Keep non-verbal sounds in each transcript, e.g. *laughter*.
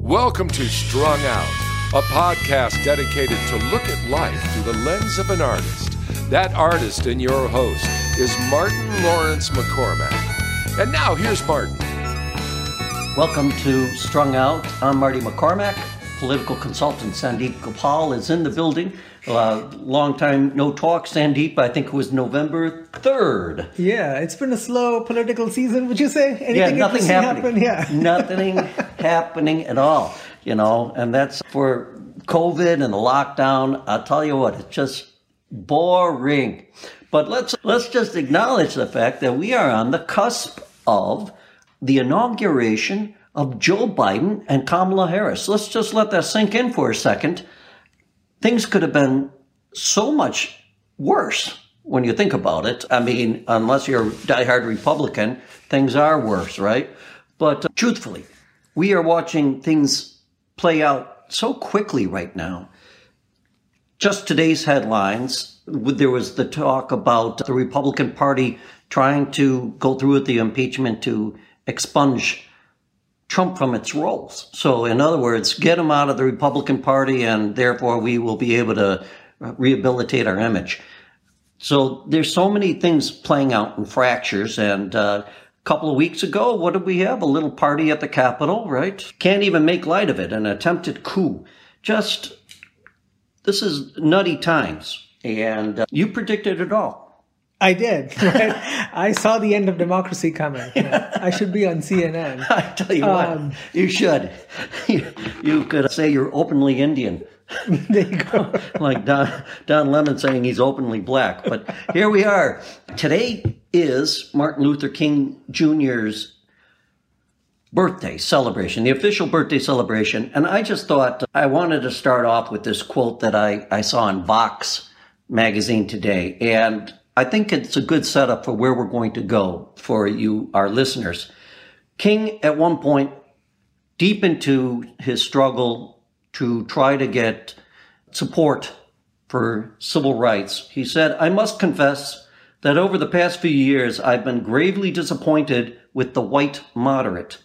Welcome to Strung Out, a podcast dedicated to look at life through the lens of an artist. That artist and your host is Martin Lawrence McCormack. And now here's Martin. Welcome to Strung Out. I'm Marty McCormack. Political consultant Sandeep Gopal is in the building. Uh, long time no talk, Sandeep. I think it was November 3rd. Yeah, it's been a slow political season, would you say? Anything yeah, nothing happening. Happen? Yeah. nothing happening at all, you know, and that's for COVID and the lockdown. I'll tell you what, it's just boring. But let's let's just acknowledge the fact that we are on the cusp of the inauguration of Joe Biden and Kamala Harris. Let's just let that sink in for a second. Things could have been so much worse when you think about it. I mean, unless you're a diehard Republican, things are worse, right? But uh, truthfully, we are watching things play out so quickly right now. Just today's headlines, there was the talk about the Republican Party trying to go through with the impeachment to expunge Trump from its rolls. So, in other words, get him out of the Republican Party, and therefore we will be able to rehabilitate our image. So, there's so many things playing out in fractures. And uh, couple of weeks ago, what did we have? A little party at the Capitol, right? Can't even make light of it. An attempted coup. Just, this is nutty times. And uh, you predicted it all. I did. *laughs* Right? I saw the end of democracy coming. *laughs* I should be on CNN. I tell you um, what, you should. You, *laughs* you, could say you're openly Indian. *laughs* There you go. *laughs* like Don, Don Lemon saying he's openly black. But here we are. Today is Martin Luther King Jr.'s birthday celebration, the official birthday celebration. And I just thought uh, I wanted to start off with this quote that I, I saw in Vox magazine today. And I think it's a good setup for where we're going to go for you, our listeners. King, at one point, deep into his struggle to try to get support for civil rights, he said, I must confess that over the past few years, I've been gravely disappointed with the white moderate.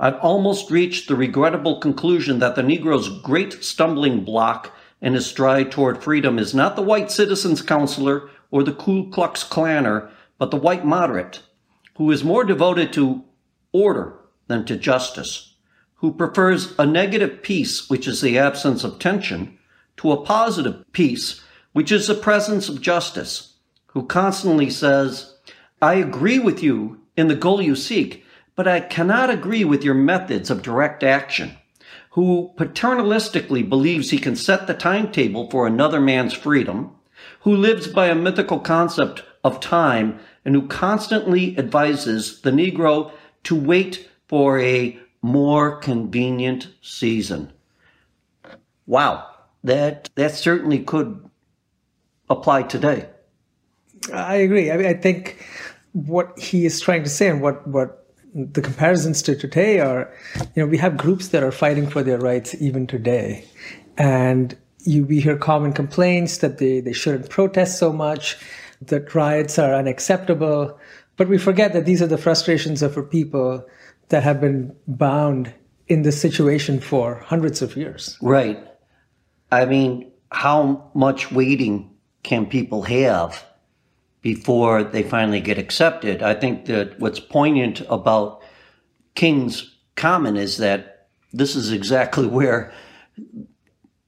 I've almost reached the regrettable conclusion that the Negro's great stumbling block in his stride toward freedom is not the white citizens' counselor or the Ku Klux Klaner, but the white moderate, who is more devoted to order than to justice, who prefers a negative peace, which is the absence of tension, to a positive peace, which is the presence of justice, who constantly says, I agree with you in the goal you seek, but I cannot agree with your methods of direct action, who paternalistically believes he can set the timetable for another man's freedom, who lives by a mythical concept of time and who constantly advises the Negro to wait for a more convenient season. Wow, that that certainly could apply today. I agree. I mean, I think what he is trying to say and what what the comparisons to today are, you know, we have groups that are fighting for their rights even today, and you we hear common complaints that they, they shouldn't protest so much, that riots are unacceptable. But we forget that these are the frustrations of our people that have been bound in this situation for hundreds of years. Right. I mean, how much waiting can people have before they finally get accepted? I think that what's poignant about King's comment is that this is exactly *laughs* where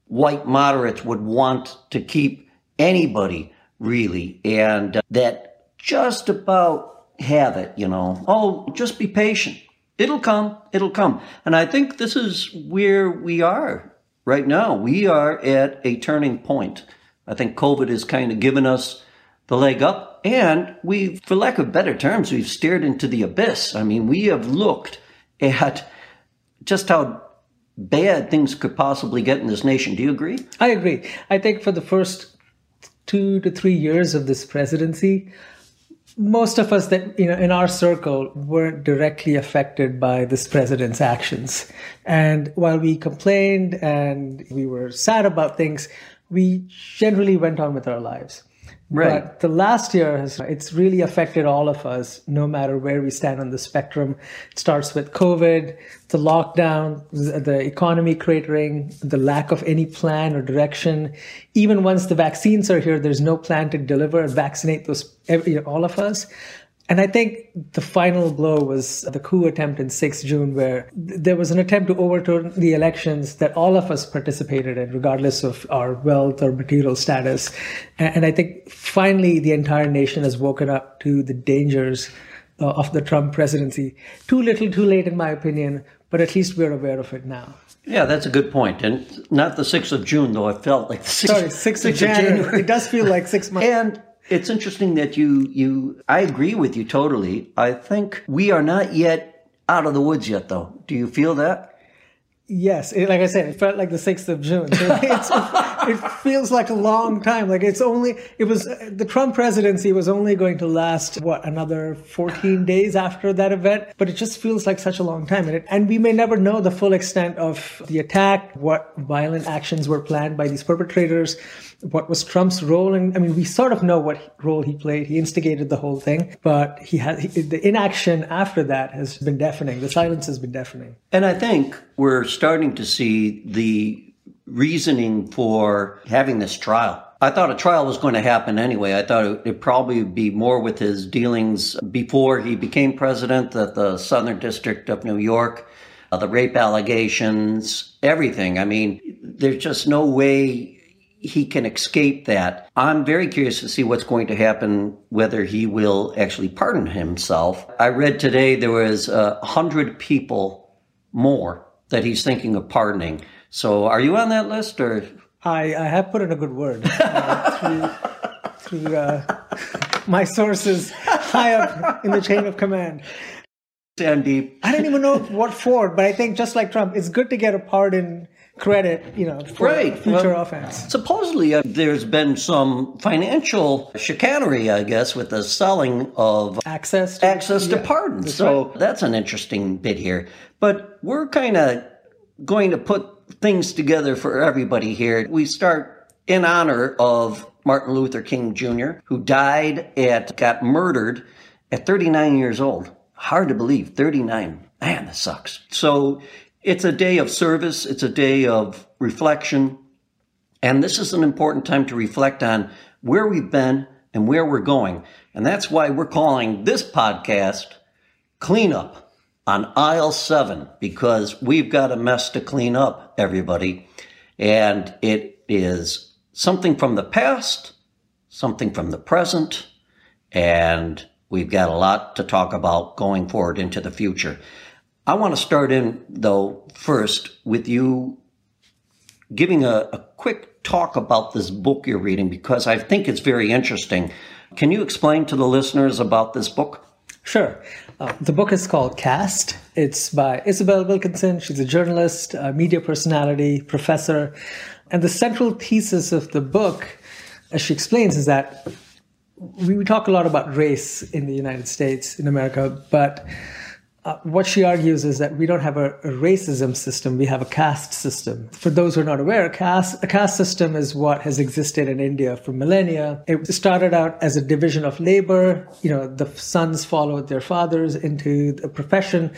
white moderates would want to keep anybody really, and that just about have it, you know. Oh, just be patient. It'll come. It'll come. And I think this is where we are right now. We are at a turning point. I think COVID has kind of given us the leg up, and we, for lack of better terms, we've stared into the abyss. I mean, we have looked at just how bad things could possibly get in this nation. Do you agree? I agree. I think for the first two to three years of this presidency, most of us that you know in our circle weren't directly affected by this president's actions. And while we complained and we were sad about things we generally went on with our lives Right. But the last year has it's really affected all of us, no matter where we stand on the spectrum. It starts with COVID, the lockdown, the economy cratering, the lack of any plan or direction. Even once the vaccines are here, there's no plan to deliver and vaccinate those every, all of us. And I think the final blow was the coup attempt in 6 June, where there was an attempt to overturn the elections that all of us participated in, regardless of our wealth or material status. And I think finally the entire nation has woken up to the dangers uh, of the Trump presidency. Too little, too late, in my opinion, but at least we're aware of it now. Yeah, that's a good point. And not the 6th of June, though. It felt like the 6th, Sorry, 6th of January. It does feel like six months. And it's interesting that you you I agree with you totally. I think we are not yet out of the woods yet though. Do you feel that? Yes, like I said, it felt like the 6th of June. *laughs* So it feels like a long time. Like it's only, it was, the Trump presidency was only going to last, what, another 14 days after that event? But it just feels like such a long time. And, it, and we may never know the full extent of the attack, what violent actions were planned by these perpetrators what was Trump's role? And I mean, we sort of know what role he played. He instigated the whole thing, but he had he, the inaction after that has been deafening. The silence has been deafening. And I think we're starting to see the reasoning for having this trial. I thought a trial was going to happen anyway. I thought it would probably be more with his dealings before he became president at the Southern District of New York, uh, the rape allegations, everything. I mean, there's just no way he can escape that. I'm very curious to see what's going to happen, whether he will actually pardon himself. I read today there was a hundred people more that he's thinking of pardoning. So are you on that list or? I, I have put in a good word uh, through, through uh, my sources high up in the chain of command. Sandeep. I don't even know what for, but I think just like Trump, it's good to get a pardon credit, you know, for right. future well, offense. Supposedly, uh, there's been some financial chicanery, I guess, with the selling of access to, access to yeah, pardons. That's so right. that's an interesting bit here. But we're kind of going to put things together for everybody here. We start in honor of Martin Luther King Jr., who died at, got murdered at 39 years old. Hard to believe, 39. Man, that sucks. So it's a day of service, it's a day of reflection. And this is an important time to reflect on where we've been and where we're going. And that's why we're calling this podcast Cleanup on Aisle 7, because we've got a mess to clean up, everybody. And it is something from the past, something from the present, and we've got a lot to talk about going forward into the future. I want to start in, though, first with you giving a, a, quick talk about this book you're reading because I think it's very interesting. Can you explain to the listeners about this book? Sure. Uh, the book is called Caste. It's by Isabel Wilkerson. She's a journalist, a media personality, professor. And the central thesis of the book, as she explains, is that we talk a lot about race in the United States, in America, but uh, what she argues is that we don't have a, a, racism system, we have a caste system. For those who are not aware, a caste, a caste system is what has existed in India for millennia. It started out as a division of labor. You know, the sons followed their fathers into the profession.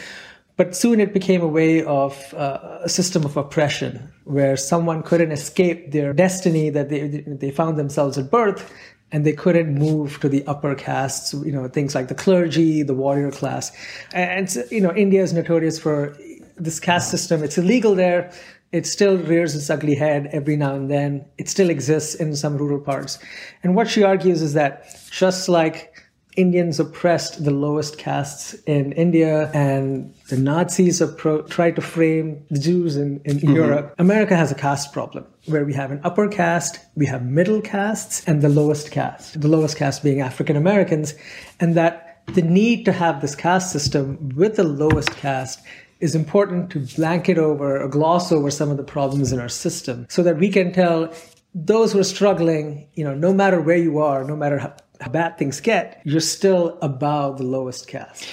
But soon it became a way of uh, a system of oppression where someone couldn't escape their destiny that they, they found themselves at birth and they couldn't move to the upper castes, you know, things like the clergy, the warrior class. And, you know, India is notorious for this caste system. It's illegal there. It still rears its ugly head every now and then. It still exists in some rural parts. And what she argues is that just like Indians oppressed the lowest castes in India, and the Nazis appro- tried to frame the Jews in, in mm-hmm. Europe. America has a caste problem where we have an upper caste, we have middle castes, and the lowest caste. The lowest caste being African Americans, and that the need to have this caste system with the lowest caste is important to blanket over or gloss over some of the problems in our system so that we can tell those who are struggling, you know, no matter where you are, no matter how, bad things get, you're still above the lowest caste.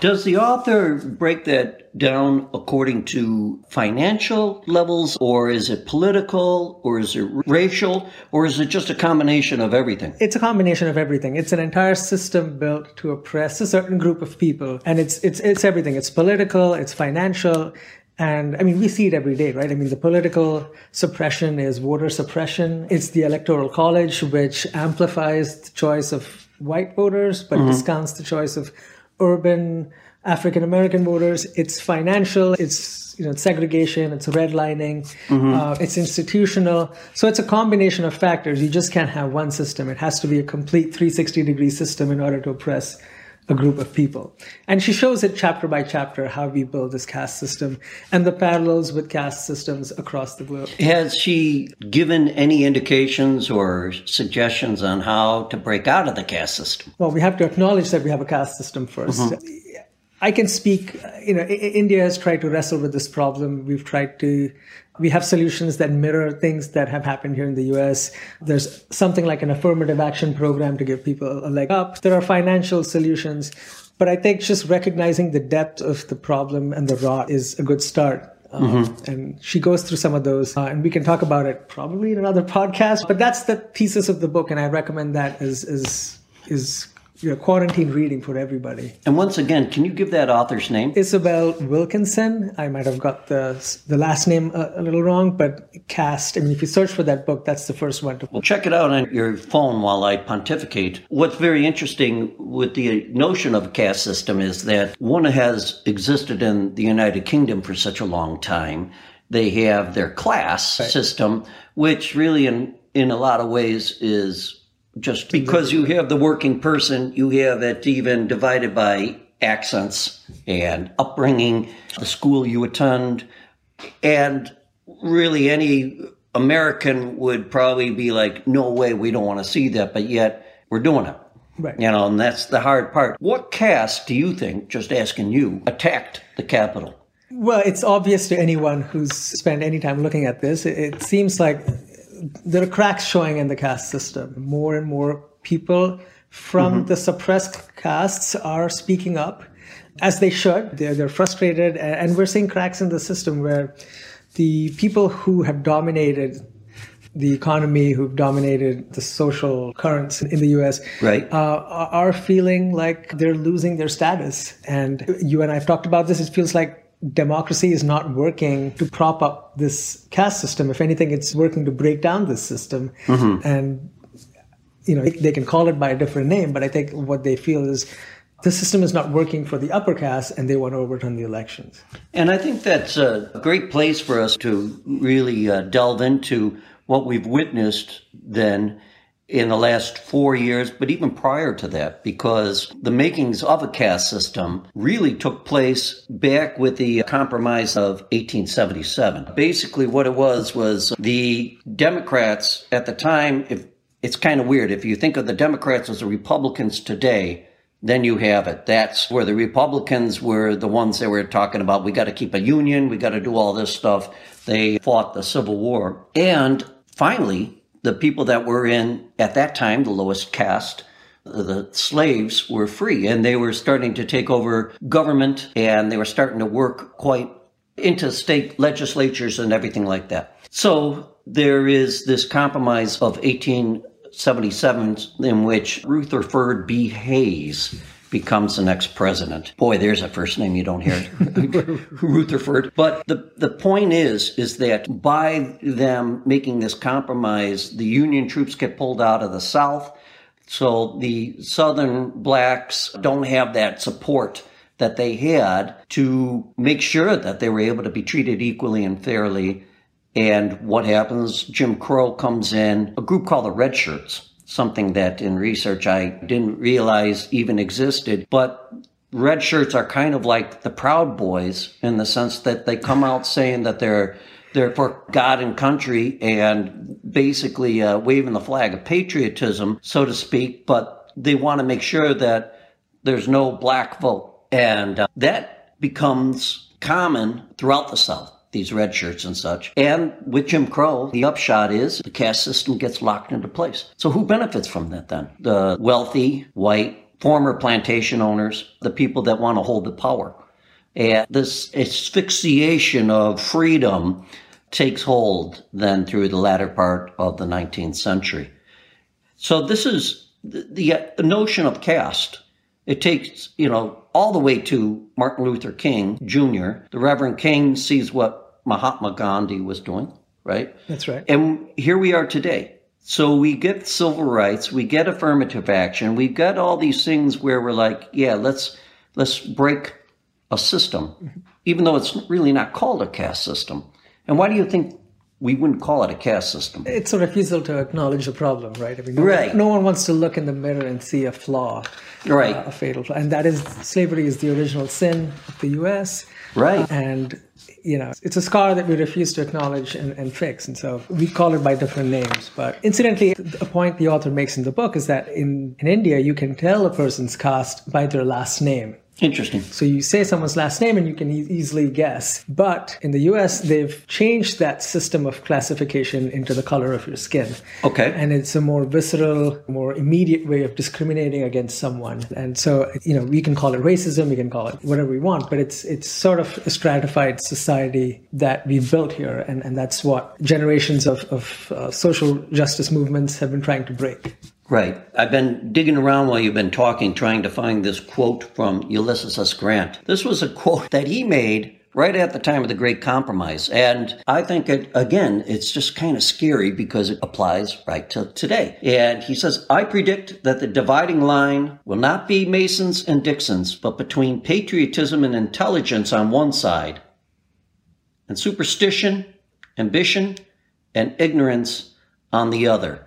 Does the author break that down according to financial levels, or is it political, or is it racial, or is it just a combination of everything? It's a combination of everything. It's an entire system built to oppress a certain group of people, and it's it's it's everything. It's political, it's financial, and I mean, we see it every day, right? I mean, the political suppression is voter suppression. It's the electoral college, which amplifies the choice of white voters, but mm-hmm. discounts the choice of urban African American voters. It's financial. It's you know it's segregation. It's redlining. Mm-hmm. Uh, it's institutional. So it's a combination of factors. You just can't have one system. It has to be a complete 360 degree system in order to oppress a group of people. And she shows it chapter by chapter how we build this caste system and the parallels with caste systems across the globe. Has she given any indications or suggestions on how to break out of the caste system? Well, we have to acknowledge that we have a caste system 1st mm-hmm. I can speak, you know, India has tried to wrestle with this problem. We've tried to we have solutions that mirror things that have happened here in the US. There's something like an affirmative action program to give people a leg up. There are financial solutions. But I think just recognizing the depth of the problem and the rot is a good start. Um, mm-hmm. And she goes through some of those, uh, and we can talk about it probably in another podcast. But that's the thesis of the book, and I recommend that as is is you know, quarantine reading for everybody. And once again, can you give that author's name? Isabel Wilkinson. I might have got the the last name a, a, little wrong, but Caste. I mean, if you search for that book, that's the first one to. Well, check it out on your phone while I pontificate. What's very interesting with the notion of a caste system is that one has existed in the United Kingdom for such a long time. They have their class right. system, which really, in in a lot of ways, is just because you have the working person, you have it even divided by accents and upbringing, the school you attend, and really any American would probably be like, no way, we don't want to see that, but yet we're doing it. Right. You know, and that's the hard part. What caste do you think, just asking you, attacked the Capitol? Well, it's obvious to anyone who's spent any time looking at this. It seems like there are cracks showing in the caste system. More and more people from mm-hmm. the suppressed castes are speaking up, as they should. They're, they're frustrated, and we're seeing cracks in the system where the people who have dominated the economy, who've dominated the social currents in the U.S., right. uh, are feeling like they're losing their status. And you and I have talked about this. It feels like democracy is not working to prop up this caste system. If anything, it's working to break down this system. Mm-hmm. And, you know, they can call it by a different name, but I think what they feel is the system is not working for the upper caste and they want to overturn the elections. And I think that's a great place for us to really uh, delve into what we've witnessed then in the last four years, but even prior to that, because the makings of a caste system really took place back with the Compromise of 1877. Basically, what it was was the Democrats at the time, if it's kind of weird, if you think of the Democrats as the Republicans today, then you have it. That's where the Republicans were the ones that were talking about we got to keep a union, we got to do all this stuff. They fought the Civil War. And finally, the people that were in, at that time, the lowest caste, the slaves were free and they were starting to take over government and they were starting to work quite into state legislatures and everything like that. So there is this compromise of 1877 in which Rutherford B. Hayes becomes the next president. Boy, there's a first name you don't hear. *laughs* Rutherford. But the, the point is, is that by them making this compromise, the Union troops get pulled out of the South. So the Southern blacks don't have that support that they had to make sure that they were able to be treated equally and fairly. And what happens? Jim Crow comes in, a group called the Red Shirts something that in research I didn't realize even existed. But red shirts are kind of like the Proud Boys in the sense that they come out *laughs* saying that they're they're for God and country and basically uh, waving the flag of patriotism, so to speak. But they want to make sure that there's no black vote, and uh, that becomes common throughout the South these red shirts and such. And with Jim Crow, the upshot is the caste system gets locked into place. So who benefits from that then? The wealthy, white, former plantation owners, the people that want to hold the power. And this asphyxiation of freedom takes hold then through the latter part of the 19th century. So this is the, the notion of caste. It takes, you know, all the way to Martin Luther King Jr. The Reverend King sees what Mahatma Gandhi was doing, right? That's right. And here we are today. So we get civil rights, we get affirmative action, we've got all these things where we're like, yeah, let's let's break a system, even though it's really not called a caste system. And why do you think we wouldn't call it a caste system? It's a refusal to acknowledge the problem, right? I mean, no, Right. no one wants to look in the mirror and see a flaw, Right. uh, a fatal flaw. And that is slavery is the original sin of the U.S. Right. And you know, it's a scar that we refuse to acknowledge and, and fix. And so we call it by different names. But incidentally, a point the author makes in the book is that in, in India, you can tell a person's caste by their last name. Interesting. So you say someone's last name and you can e- easily guess. But in the US, they've changed that system of classification into the color of your skin. Okay. And it's a more visceral, more immediate way of discriminating against someone. And so, you know, we can call it racism, we can call it whatever we want, but it's it's sort of a stratified society that we've built here. And, and that's what generations of, of uh, social justice movements have been trying to break. Right. I've been digging around while you've been talking, trying to find this quote from Ulysses S. Grant. This was a quote that he made right at the time of the Great Compromise. And I think, it, again, it's just kind of scary because it applies right to today. And he says, I predict that the dividing line will not be Masons and Dixons, but between patriotism and intelligence on one side and superstition, ambition, and ignorance on the other.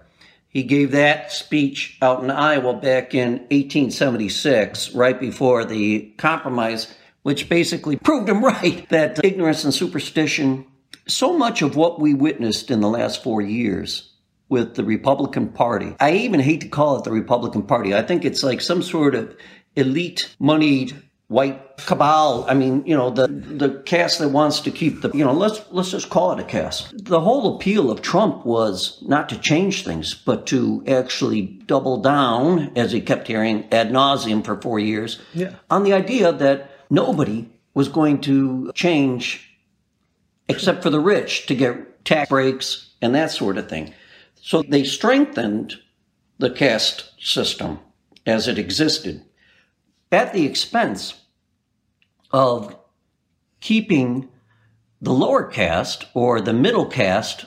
He gave that speech out in Iowa back in 1876, right before the compromise, which basically proved him *laughs* right that ignorance and superstition, so much of what we witnessed in the last four years with the Republican Party, I even hate to call it the Republican Party. I think it's like some sort of elite moneyed white cabal. I mean, you know, the the caste that wants to keep the you know, let's let's just call it a caste. The whole appeal of Trump was not to change things, but to actually double down, as he kept hearing ad nauseum for four years, Yeah. on the idea that nobody was going to change except for the rich to get tax breaks and that sort of thing. So they strengthened the caste system as it existed at the expense of keeping the lower caste or the middle caste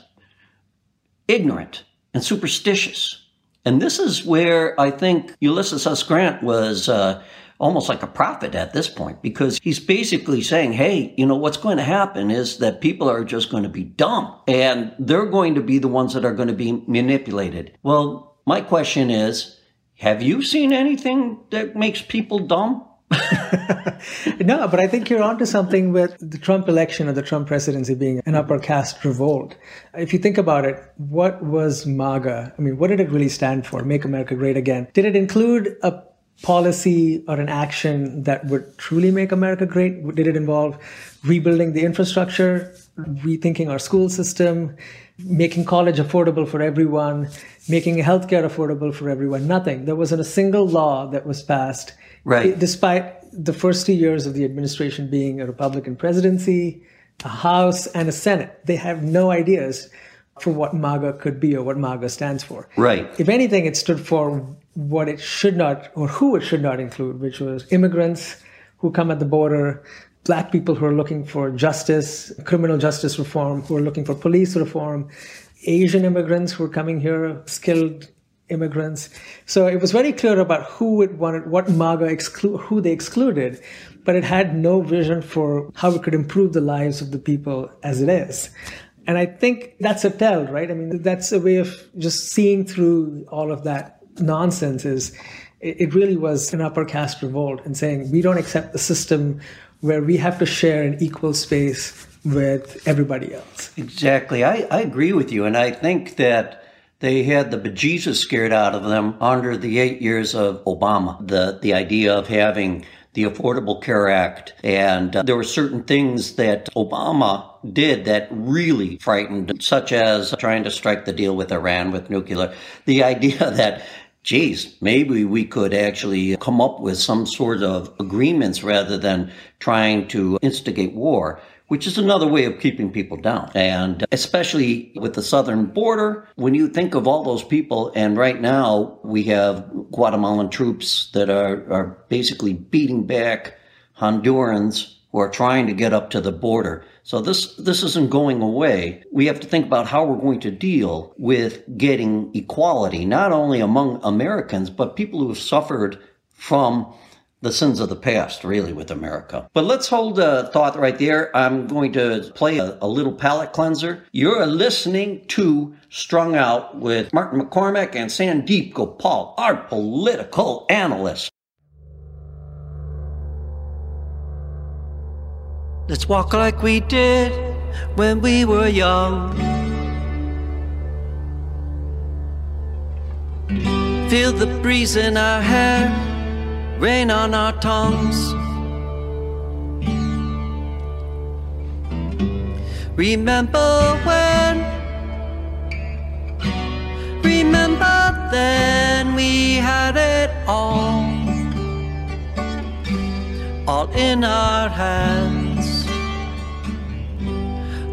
ignorant and superstitious. And this is where I think Ulysses S. Grant was uh, almost like a prophet at this point because he's basically saying, hey, you know, what's going to happen is that people are just going to be dumb and they're going to be the ones that are going to be manipulated. Well, my question is, have you seen anything that makes people dumb? *laughs* No, but I think you're onto something with the Trump election or the Trump presidency being an upper caste revolt. If you think about it, what was MAGA? I mean, what did it really stand for? Make America Great Again. Did it include a policy or an action that would truly make America great? Did it involve rebuilding the infrastructure, rethinking our school system, making college affordable for everyone, making healthcare affordable for everyone? Nothing. There wasn't a single law that was passed Right. despite the first two years of the administration being a Republican presidency, a House, and a Senate, they have no ideas for what MAGA could be or what MAGA stands for. Right. If anything, it stood for what it should not or who it should not include, which was immigrants who come at the border, black people who are looking for justice, criminal justice reform, who are looking for police reform, Asian immigrants who are coming here, skilled immigrants. So it was very clear about who it wanted, what MAGA exclude, who they excluded, but it had no vision for how it could improve the lives of the people as it is. And I think that's a tell, right? I mean, that's a way of just seeing through all of that nonsense is it really was an upper caste revolt and saying we don't accept the system where we have to share an equal space with everybody else. Exactly. I, I agree with you. And I think that they had the bejesus scared out of them under the eight years of Obama. The, the idea of having the Affordable Care Act. And uh, there were certain things that Obama did that really frightened, such as trying to strike the deal with Iran with nuclear. The idea *laughs* that geez, maybe we could actually come up with some sort of agreements rather than trying to instigate war which is another way of keeping people down. And especially with the southern border, when you think of all those people, and right now we have Guatemalan troops that are, are basically beating back Hondurans who are trying to get up to the border. So this, this isn't going away. We have to think about how we're going to deal with getting equality, not only among Americans, but people who have suffered from the sins of the past, really, with America. But let's hold a thought right there. I'm going to play a, a little palate cleanser. You're listening to Strung Out with Martin McCormack and Sandeep Gopal, our political analyst. Let's walk like we did when we were young. Feel the breeze in our hair rain on our tongues. Remember when? Remember then we had it all. All in our hands.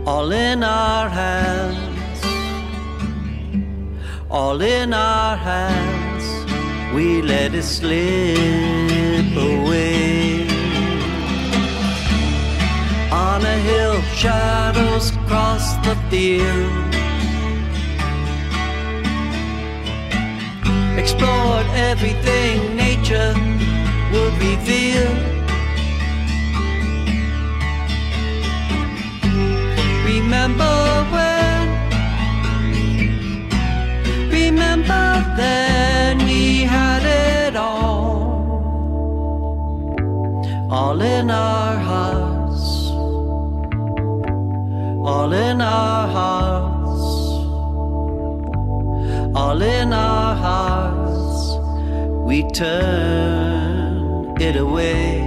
All in our hands. All in our hands we let it slip away. On a hill, shadows cross the field. Explored everything nature would reveal. Remember when? Remember then we had it all, all in our hearts, all in our hearts, all in our hearts. We turn it away.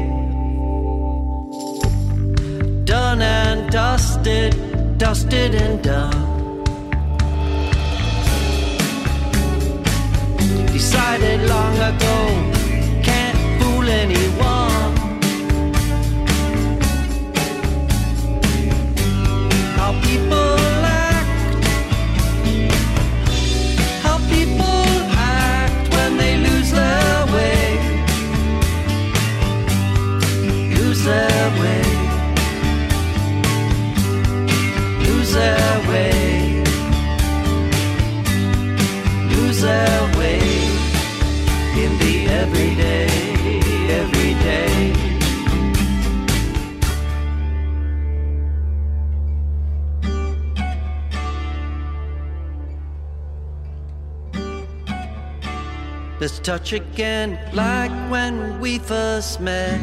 Done and dusted, dusted and done. Decided long ago can't fool anyone. Touch again like when we first met.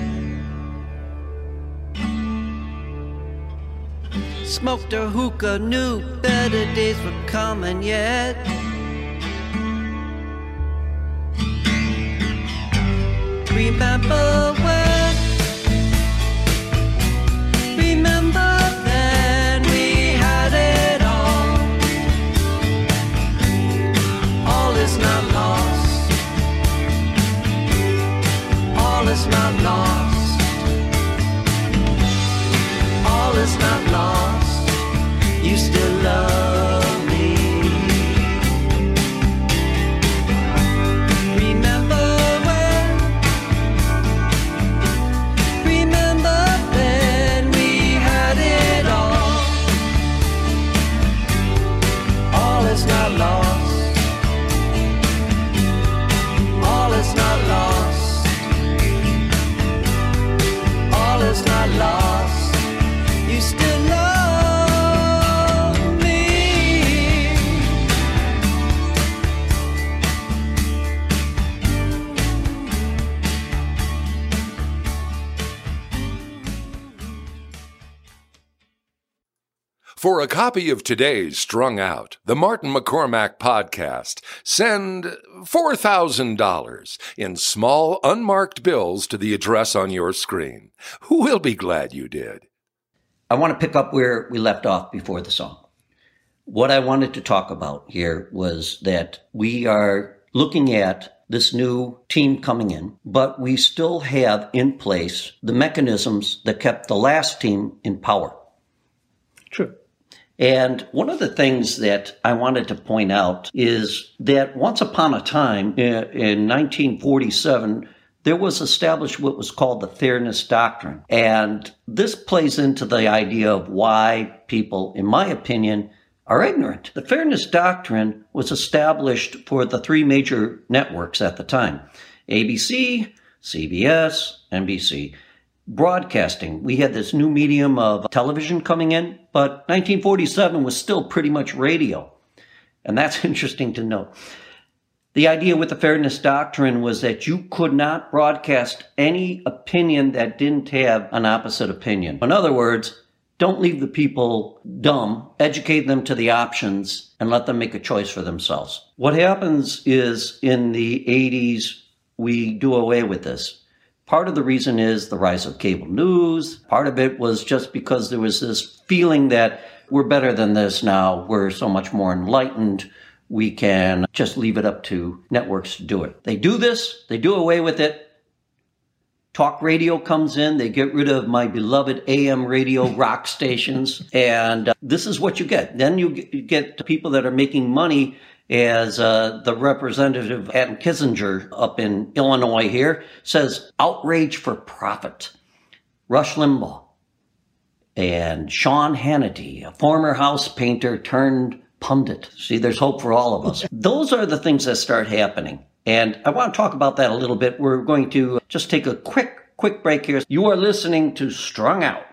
Smoked a hookah, knew better days were coming yet. Remember For a copy of today's Strung Out, the Martin McCormack podcast, send $4,000 in small unmarked bills to the address on your screen. We'll be glad you did. I want to pick up where we left off before the song. What I wanted to talk about here was that we are looking at this new team coming in, but we still have in place the mechanisms that kept the last team in power. True. And one of the things that I wanted to point out is that once upon a time in 1947, there was established what was called the Fairness Doctrine. And this plays into the idea of why people, in my opinion, are ignorant. The Fairness Doctrine was established for the three major networks at the time ABC, CBS, NBC broadcasting. We had this new medium of television coming in, but 1947 was still pretty much radio. And that's *laughs* interesting to note. The idea with the Fairness Doctrine was that you could not broadcast any opinion that didn't have an opposite opinion. In other words, don't leave the people dumb, educate them to the options, and let them make a choice for themselves. What happens is in the 80s, we do away with this. Part of the reason is the rise of cable news. Part of it was just because there was this feeling that we're better than this now. We're so much more enlightened. We can just leave it up to networks to do it. They do this, they do away with it. Talk radio comes in, they get rid of my beloved AM radio rock stations, and uh, this is what you get. Then you get people that are making money as uh, the representative Adam Kinzinger up in Illinois here says, outrage for profit. Rush Limbaugh and Sean Hannity, a former house painter turned pundit. See, there's hope for all of us. *laughs* Those are the things that start happening. And I want to talk about that a little bit. We're going to just take a quick, quick break here. You are listening to Strung Out.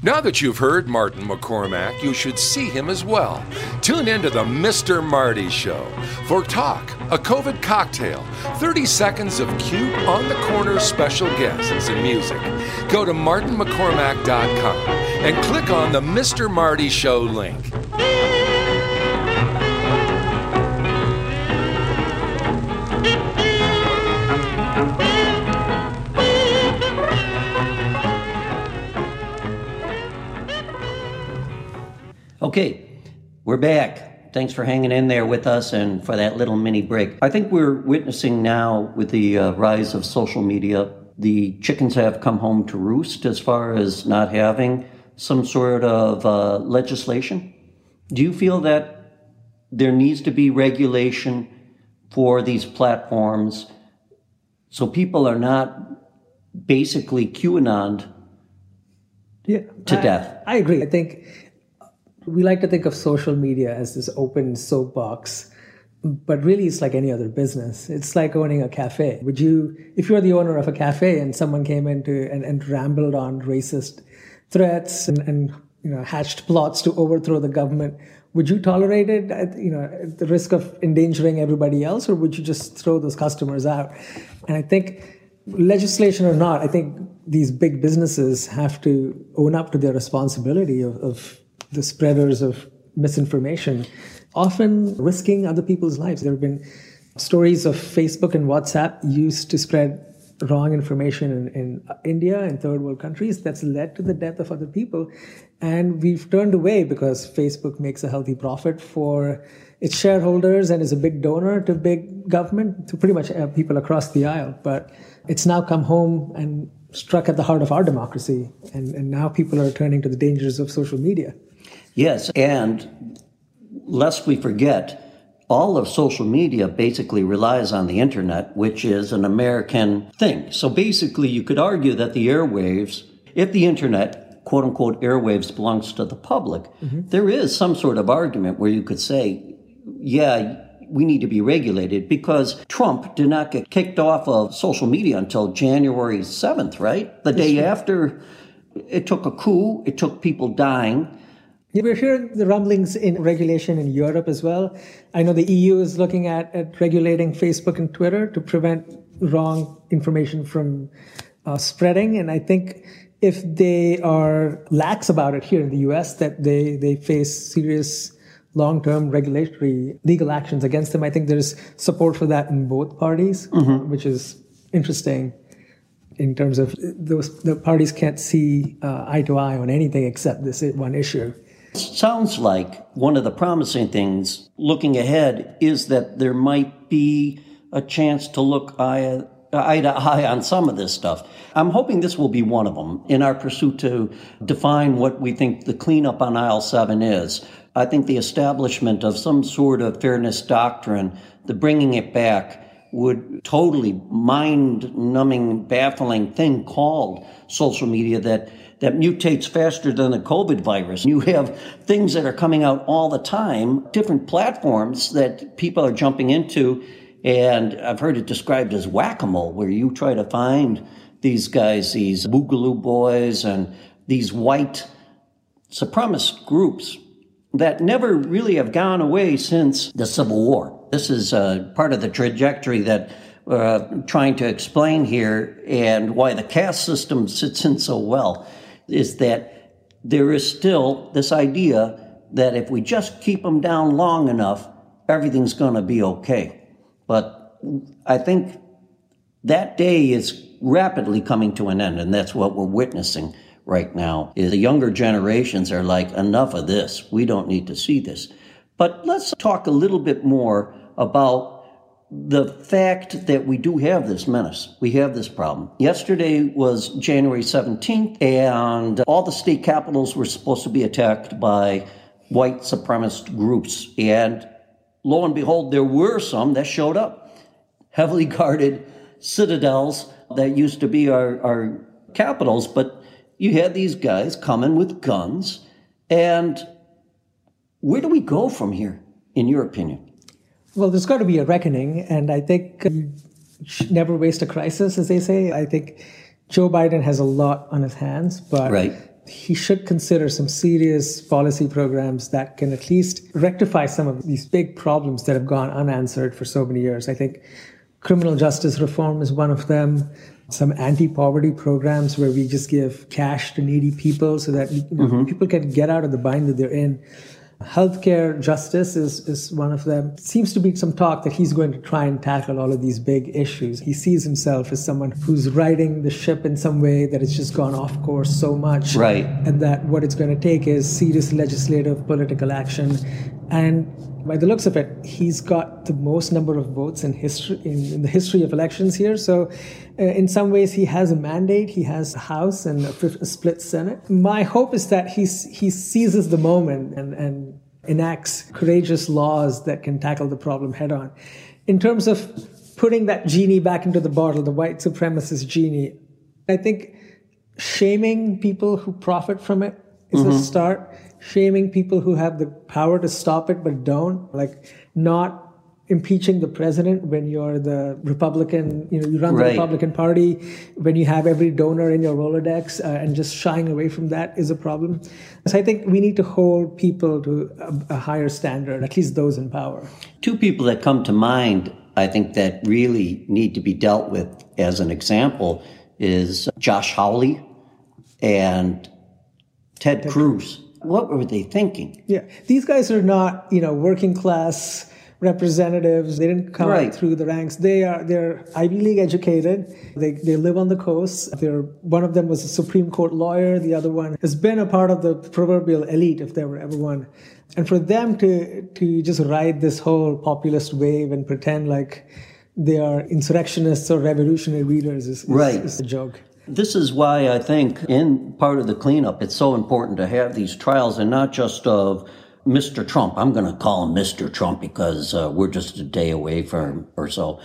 Now that you've heard Martin McCormack, you should see him as well. Tune into the Mr. Marty Show for talk, a COVID cocktail, 30 seconds of cute on the corner special guests and music. Go to martinmccormack.com and click on the Mr. Marty Show link. Okay, we're back. Thanks for hanging in there with us and for that little mini break. I think we're witnessing now with the uh, rise of social media, the chickens have come home to roost as far as not having some sort of uh, legislation. Do you feel that there needs to be regulation for these platforms so people are not basically QAnon yeah, to I, death? I agree. I think we like to think of social media as this open soapbox but really it's like any other business. It's like owning a cafe. Would you if you're the owner of a cafe and someone came into and, and rambled on racist threats and, and you know hatched plots to overthrow the government would you tolerate it at, you know at the risk of endangering everybody else or would you just throw those customers out? And i think legislation or not i think these big businesses have to own up to their responsibility of, of the spreaders of misinformation, often risking other people's lives. There have been stories of Facebook and WhatsApp used to spread wrong information in, in India and third world countries that's led to the death of other people. And we've turned away because Facebook makes a healthy profit for its shareholders and is a big donor to big government, to pretty much uh, people across the aisle. But it's now come home and struck at the heart of our democracy. And, and now people are turning to the dangers of social media. Yes, and lest we forget, all of social media basically relies on the internet, which is an American thing. So basically, you could argue that the airwaves, if the internet, quote unquote, airwaves belongs to the public, mm-hmm. there is some sort of argument where you could say, yeah, we need to be regulated because Trump did not get kicked off of social media until January 7th, right? The day after it took a coup, it took people dying. We're hearing the rumblings in regulation in Europe as well. I know the EU is looking at, at regulating Facebook and Twitter to prevent wrong information from uh, spreading. And I think if they are lax about it here in the US, that they, they face serious long-term regulatory legal actions against them. I think there's support for that in both parties, mm-hmm. which is interesting in terms of those the parties can't see uh, eye to eye on anything except this one issue. Sounds like one of the promising things looking ahead is that there might be a chance to look eye, eye to eye on some of this stuff. I'm hoping this will be one of them in our pursuit to define what we think the cleanup on aisle seven is. I think the establishment of some sort of fairness doctrine, the bringing it back, would totally mind numbing, baffling thing called social media that that mutates faster than the COVID virus. You have things that are coming out all the time, different platforms that people are jumping into. And I've heard it described as whack a mole, where you try to find these guys, these Boogaloo boys, and these white supremacist groups that never really have gone away since the Civil War. This is uh, part of the trajectory that we're uh, trying to explain here and why the caste system sits in so well is that there is still this idea that if we just keep them down long enough, everything's going to be okay. But I think that day is rapidly coming to an end, and that's what we're witnessing right now. Is the younger generations are like, enough of this. We don't need to see this. But let's talk a little bit more about the fact that we do have this menace, we have this problem. Yesterday was January 17th, and all the state capitals were supposed to be attacked by white supremacist groups. And lo and behold, there were some that showed up. Heavily guarded citadels that used to be our, our capitals, but you had these guys coming with guns. And where do we go from here, in your opinion? Well, there's got to be a reckoning, and I think you should never waste a crisis, as they say. I think Joe Biden has a lot on his hands, but right. he should consider some serious policy programs that can at least rectify some of these big problems that have gone unanswered for so many years. I think criminal justice reform is one of them. Some anti-poverty programs where we just give cash to needy people so that you know, mm-hmm. people can get out of the bind that they're in. Healthcare justice is, is one of them. Seems to be some talk that he's going to try and tackle all of these big issues. He sees himself as someone who's riding the ship in some way that it's just gone off course so much. Right. And that what it's going to take is serious legislative political action. And by the looks of it, he's got the most number of votes in history in, in the history of elections here. So, uh, in some ways, he has a mandate. He has a House and a, a split Senate. My hope is that he's, he seizes the moment and, and enacts courageous laws that can tackle the problem head on. In terms of putting that genie back into the bottle, the white supremacist genie, I think shaming people who profit from it is mm-hmm. a start shaming people who have the power to stop it but don't, like not impeaching the president when you're the Republican, you know, you run the right. Republican Party, when you have every donor in your Rolodex, uh, and just shying away from that is a problem. So I think we need to hold people to a, a higher standard, at least those in power. Two people that come to mind, I think, that really need to be dealt with as an example is Josh Hawley and Ted, Ted Cruz. What were they thinking? Yeah, these guys are not, you know, working class representatives. They didn't come right. through the ranks. They are they're Ivy League educated. They they live on the coast. They're one of them was a Supreme Court lawyer. The other one has been a part of the proverbial elite, if there were ever one. And for them to to just ride this whole populist wave and pretend like they are insurrectionists or revolutionary leaders is, is, right. is a joke. This is why I think in part of the cleanup, it's so important to have these trials and not just of Mr. Trump. I'm going to call him Mr. Trump because uh, we're just a day away from or so.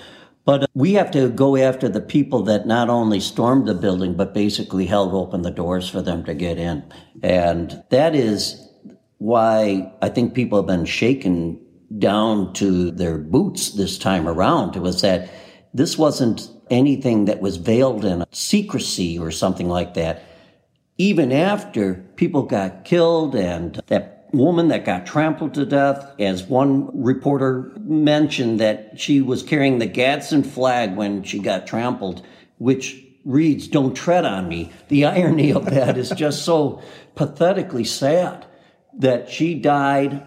But uh, we have to go after the people that not only stormed the building, but basically held open the doors for them to get in. And that is why I think people have been shaken down to their boots this time around. It was that this wasn't anything that was veiled in secrecy or something like that. Even after people got killed and that woman that got trampled to death, as one reporter mentioned that she was carrying the Gadsden flag when she got trampled, which reads, Don't tread on me. The *laughs* irony of that is just so pathetically sad that she died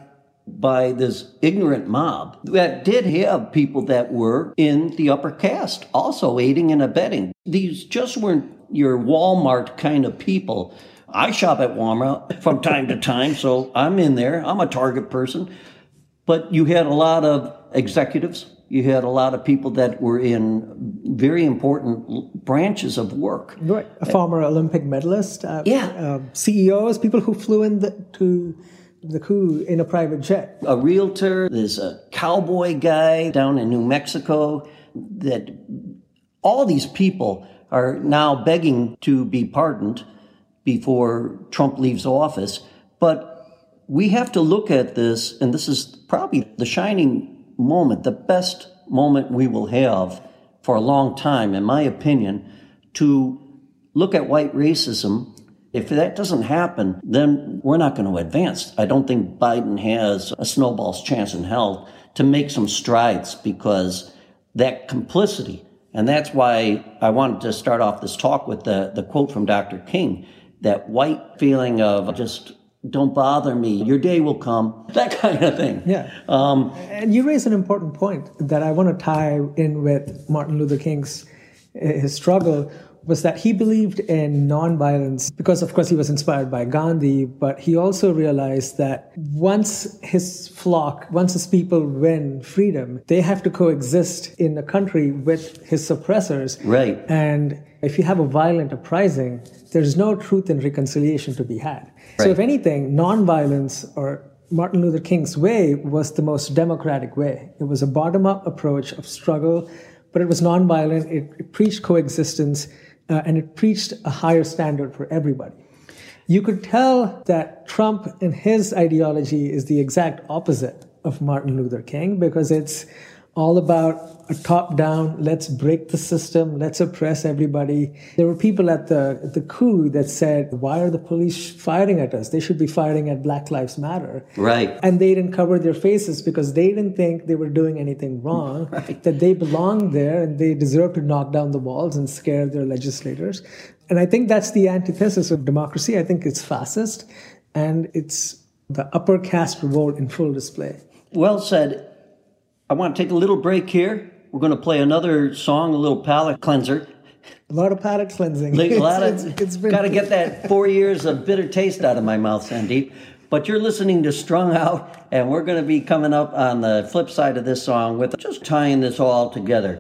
by this ignorant mob that did have people that were in the upper caste also aiding and abetting. These just weren't your Walmart kind of people. I shop at Walmart from time to time, so I'm in there. I'm a target person. But you had a lot of executives. You had a lot of people that were in very important branches of work. Right, a former Olympic medalist. Uh, Yeah. uh, CEOs, people who flew in the, to the coup in a private jet. A realtor, there's a cowboy guy down in New Mexico that all these people are now begging to be pardoned before Trump leaves office. But we have to look at this, and this is probably the shining moment, the best moment we will have for a long time, in my opinion, to look at white racism. If that doesn't happen, then we're not going to advance. I don't think Biden has a snowball's chance in hell to make some strides because that complicity, and that's why I wanted to start off this talk with the, the quote from Dr. King that white feeling of just don't bother me, your day will come, *laughs* that kind of thing. Yeah. Um, And you raise an important point that I want to tie in with Martin Luther King's his struggle was that he believed in nonviolence because of course he was inspired by Gandhi but he also realized that once his flock once his people win freedom they have to coexist in a country with his suppressors Right. and if you have a violent uprising there's no truth and reconciliation to be had Right. so if anything nonviolence or Martin Luther King's way was the most democratic way. It was a bottom up approach of struggle, but it was nonviolent. It, it preached coexistence uh, and it preached a higher standard for everybody. You could tell that Trump and his ideology is the exact opposite of Martin Luther King because it's all about a top down, let's break the system, let's oppress everybody. There were people at the, at the coup that said, why are the police firing at us? They should be firing at Black Lives Matter. Right. And they didn't cover their faces because they didn't think they were doing anything wrong, *laughs* that they belonged there and they deserved to knock down the walls and scare their legislators. And I think that's the antithesis of democracy. I think it's fascist and it's the upper caste revolt in full display. Well said. I want to take a little break here. We're going to play another song, a little palate cleanser. A lot of palate cleansing. A lot *laughs* It's- of, it's- it's been- got to get that four *laughs* years of bitter taste out of my mouth, Sandeep. But you're listening to Strung Out, and we're going to be coming up on the flip side of this song with just tying this all together.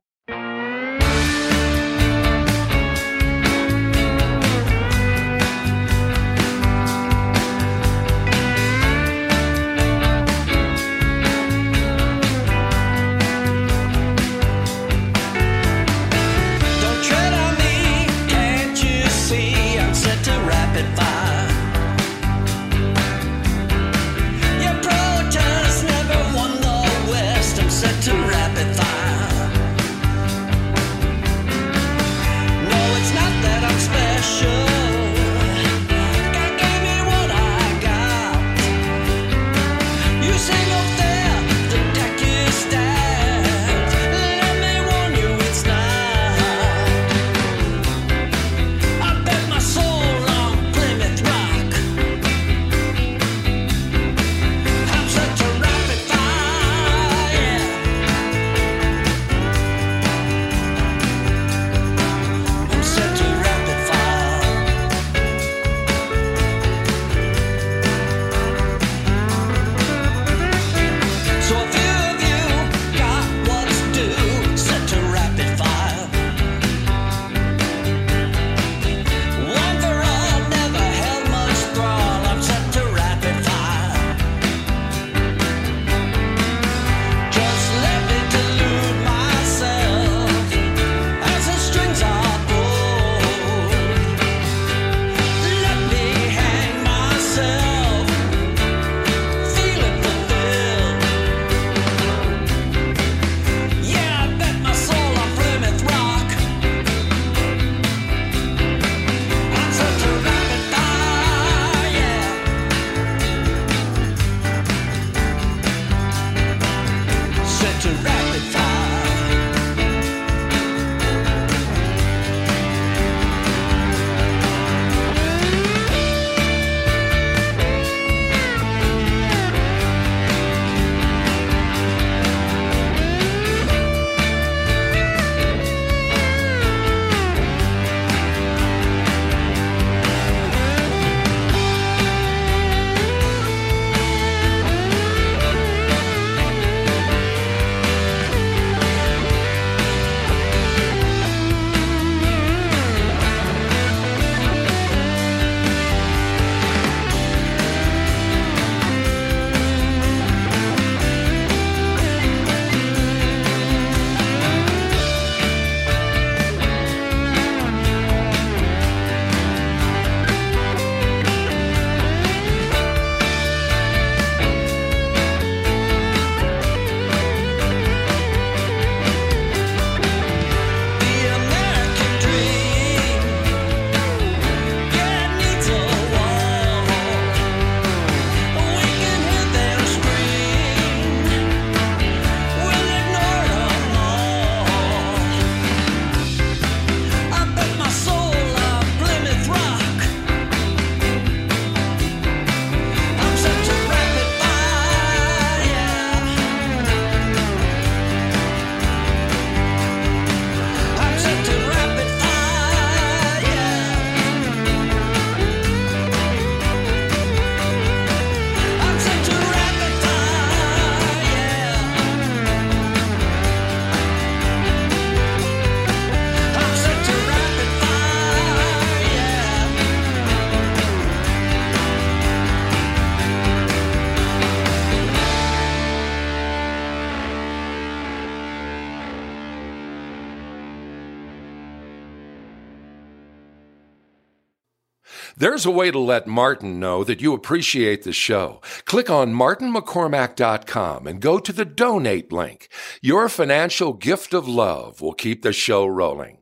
There's a way to let Martin know that you appreciate the show. Click on martinmccormack.com and go to the donate link. Your financial gift of love will keep the show rolling.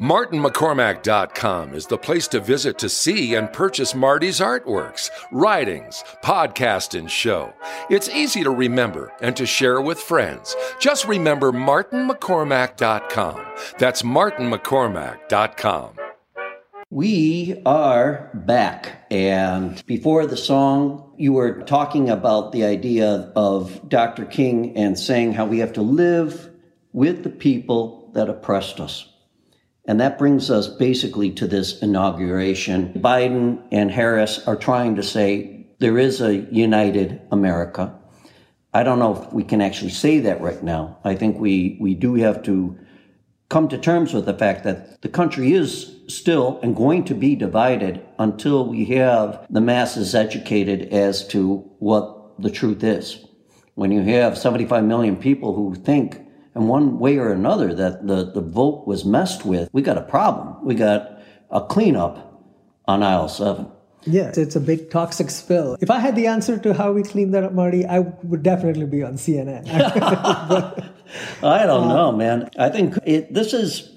MartinMcCormack.com is the place to visit to see and purchase Marty's artworks, writings, podcast, and show. It's easy to remember and to share with friends. Just remember MartinMcCormack.com. That's MartinMcCormack.com. We are back. And before the song, you were talking about the idea of Dr. King and saying how we have to live with the people that oppressed us. And that brings us basically to this inauguration. Biden and Harris are trying to say there is a united America. I don't know if we can actually say that right now. I think we, we do have to come to terms with the fact that the country is still and going to be divided until we have the masses educated as to what the truth is. When you have 75 million people who think in one way or another that the, the vote was messed with, we got a problem. We got a cleanup on aisle seven. Yes, it's a big toxic spill. If I had the answer to how we clean that up, Marty, I would definitely be on CNN. *laughs* *laughs* I don't know, man. I think it, this is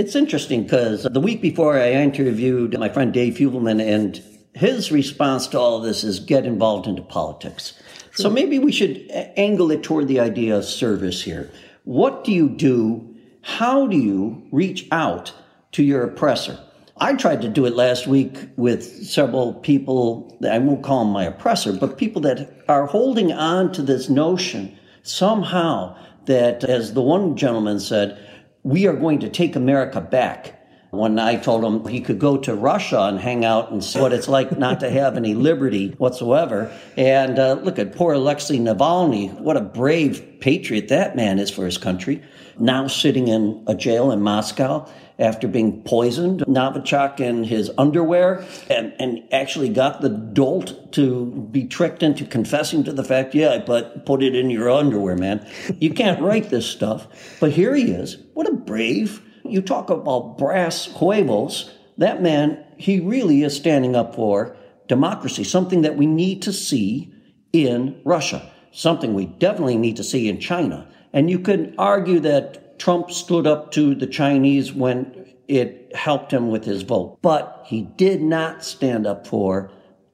it's interesting because the week before I interviewed my friend Dave Fubelman, and his response to all of this is get involved into politics. So maybe we should angle it toward the idea of service here. What do you do? How do you reach out to your oppressor? I tried to do it last week with several people, I won't call them my oppressor, but people that are holding on to this notion somehow that, as the one gentleman said, we are going to take America back. When I told him he could go to Russia and hang out and see what it's like not to have any liberty whatsoever. And uh, look at poor Alexei Navalny. What a brave patriot that man is for his country. Now sitting in a jail in Moscow after being poisoned, Novichok in his underwear, and, and actually got the dolt to be tricked into confessing to the fact, yeah, but put it in your underwear, man. You can't write this stuff. But here he is. What a brave. You talk about brass huevos. That man, he really is standing up for democracy, something that we need to see in Russia, something we definitely need to see in China. And you could argue that Trump stood up to the Chinese when it helped him with his vote. But he did not stand up for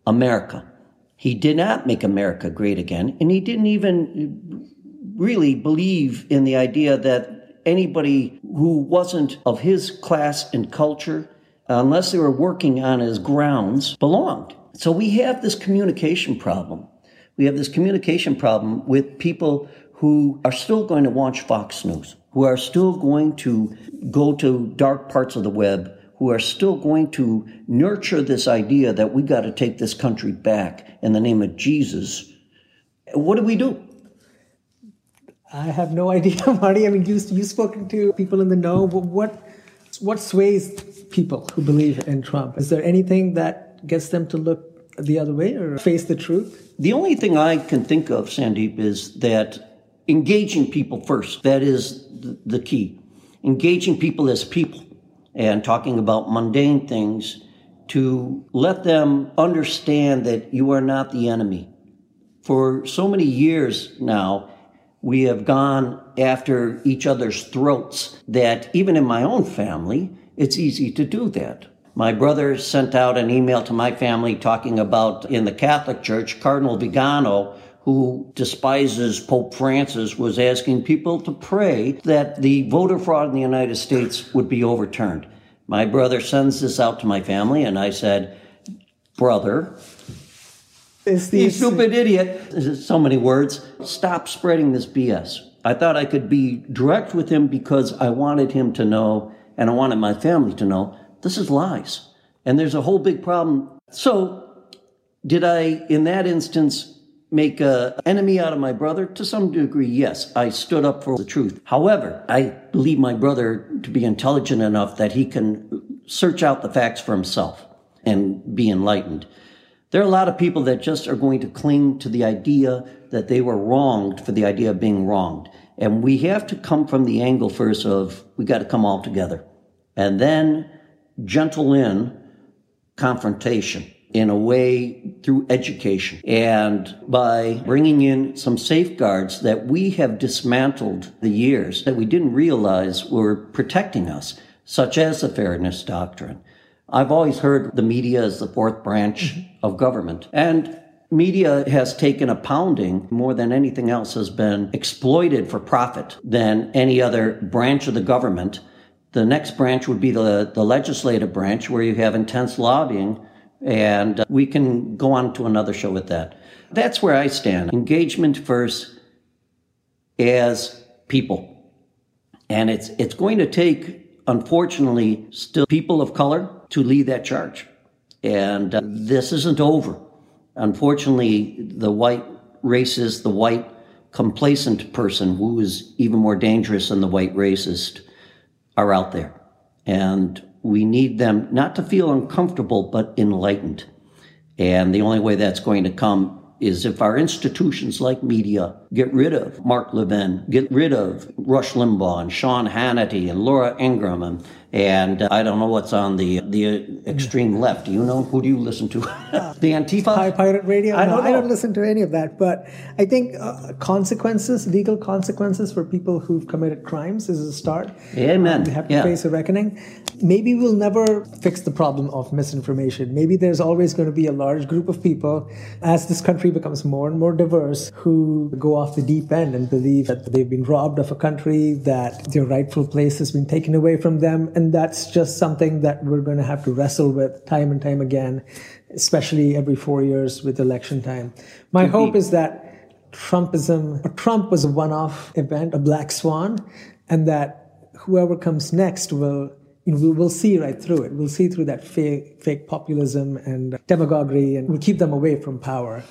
America. He did not make America great again. And he didn't even really believe in the idea that anybody who wasn't of his class and culture, unless they were working on his grounds, belonged. So we have this communication problem. We have this communication problem with people who are still going to watch Fox News who are still going to go to dark parts of the web, who are still going to nurture this idea that we got to take this country back in the name of Jesus. What do we do? I have no idea, *laughs* Marty. I mean, you, you've spoken to people in the know. What, what sways people who believe in Trump? Is there anything that gets them to look the other way or face the truth? The only thing I can think of, Sandeep, is that engaging people first. That is the key. Engaging people as people and talking about mundane things to let them understand that you are not the enemy. For so many years now, we have gone after each other's throats that even in my own family, it's easy to do that. My brother sent out an email to my family talking about in the Catholic Church, Cardinal Vigano who despises Pope Francis, was asking people to pray that the voter fraud in the United States would be overturned. My brother sends this out to my family, and I said, Brother, you stupid idiot, so many words, stop spreading this BS. I thought I could be direct with him because I wanted him to know, and I wanted my family to know, this is lies. And there's a whole big problem. So, did I, in that instance, make an enemy out of my brother? To some degree, yes. I stood up for the truth. However, I believe my brother to be intelligent enough that he can search out the facts for himself and be enlightened. There are a lot of people that just are going to cling to the idea that they were wronged for the idea of being wronged. And we have to come from the angle first of we got to come all together and then gentle in confrontation in a way through education and by bringing in some safeguards that we have dismantled the years that we didn't realize were protecting us, such as the fairness doctrine. I've always heard the media is the fourth branch mm-hmm. of government. And media has taken a pounding more than anything else has been exploited for profit than any other branch of the government. The next branch would be the, the legislative branch where you have intense lobbying and we can go on to another show with that. That's where I stand. Engagement first as people. And it's, it's going to take, unfortunately, still people of color to lead that charge. And uh, this isn't over. Unfortunately, the white racist, the white complacent person who is even more dangerous than the white racist are out there. And we need them not to feel uncomfortable, but enlightened. And the only way that's going to come is if our institutions like media get rid of Mark Levin, get rid of Rush Limbaugh and Sean Hannity and Laura Ingraham and, and uh, I don't know what's on the the extreme left. Do you know who do you listen to? *laughs* the Antifa, High Pirate Radio. I don't, no, I don't listen to any of that. But I think uh, consequences, legal consequences for people who've committed crimes, is a start. Amen. Um, we have to yeah. face a reckoning maybe we'll never fix the problem of misinformation. Maybe there's always going to be a large group of people as this country becomes more and more diverse who go off the deep end and believe that they've been robbed of a country, that their rightful place has been taken away from them. And that's just something that we're going to have to wrestle with time and time again, especially every four years with election time. My hope is that Trumpism, Trump was a one off event, a black swan, and that whoever comes next will you know, we'll see right through it. We'll see through that fake, fake populism and demagoguery, and we'll keep them away from power.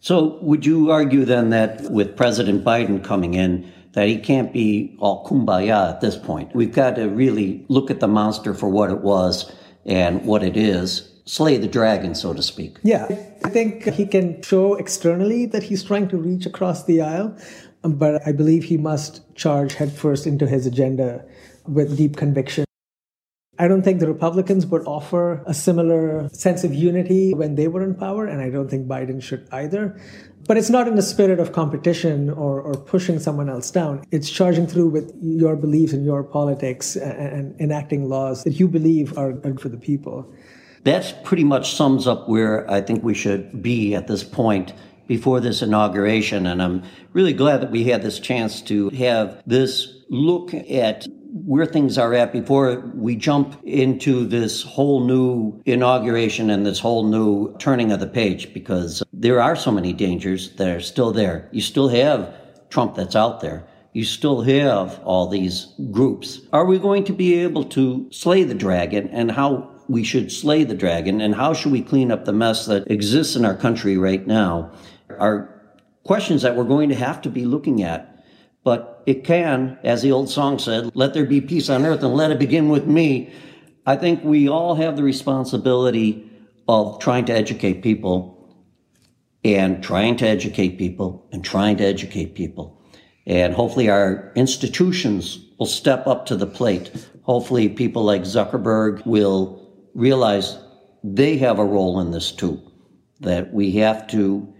So, would you argue then that with President Biden coming in, that he can't be all kumbaya at this point? We've got to really look at the monster for what it was and what it is, slay the dragon, so to speak. Yeah, I think he can show externally that he's trying to reach across the aisle, but I believe he must charge headfirst into his agenda with deep conviction. I don't think the Republicans would offer a similar sense of unity when they were in power, and I don't think Biden should either. But it's not in the spirit of competition or, or pushing someone else down. It's charging through with your beliefs and your politics and, enacting laws that you believe are good for the people. That pretty much sums up where I think we should be at this point before this inauguration. And I'm really glad that we had this chance to have this look at where things are at before we jump into this whole new inauguration and this whole new turning of the page because there are so many dangers that are still there. You still have Trump that's out there. You still have all these groups. Are we going to be able to slay the dragon and how we should slay the dragon and how should we clean up the mess that exists in our country right now are questions that we're going to have to be looking at but it can, as the old song said, let there be peace on earth and let it begin with me. I think we all have the responsibility of trying to educate people and trying to educate people and trying to educate people. And hopefully our institutions will step up to the plate. Hopefully people like Zuckerberg will realize they have a role in this too, that we have to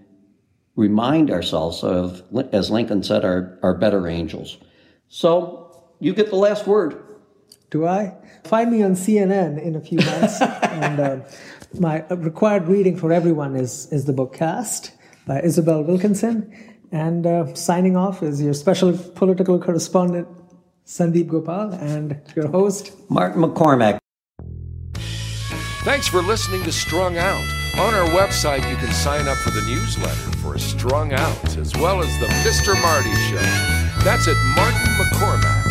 remind ourselves of, as Lincoln said, our, our better angels. So you get the last word. Do I? Find me on CNN in a few months. *laughs* and uh, my required reading for everyone is, is the book Caste by Isabel Wilkerson. And uh, signing off is your special political correspondent, Sandeep Gopal, and your host, Martin McCormack. Thanks for listening to Strung Out. On our website, you can sign up for the newsletter for Strung Out, as well as the Mr. Marty Show. That's at Martin McCormack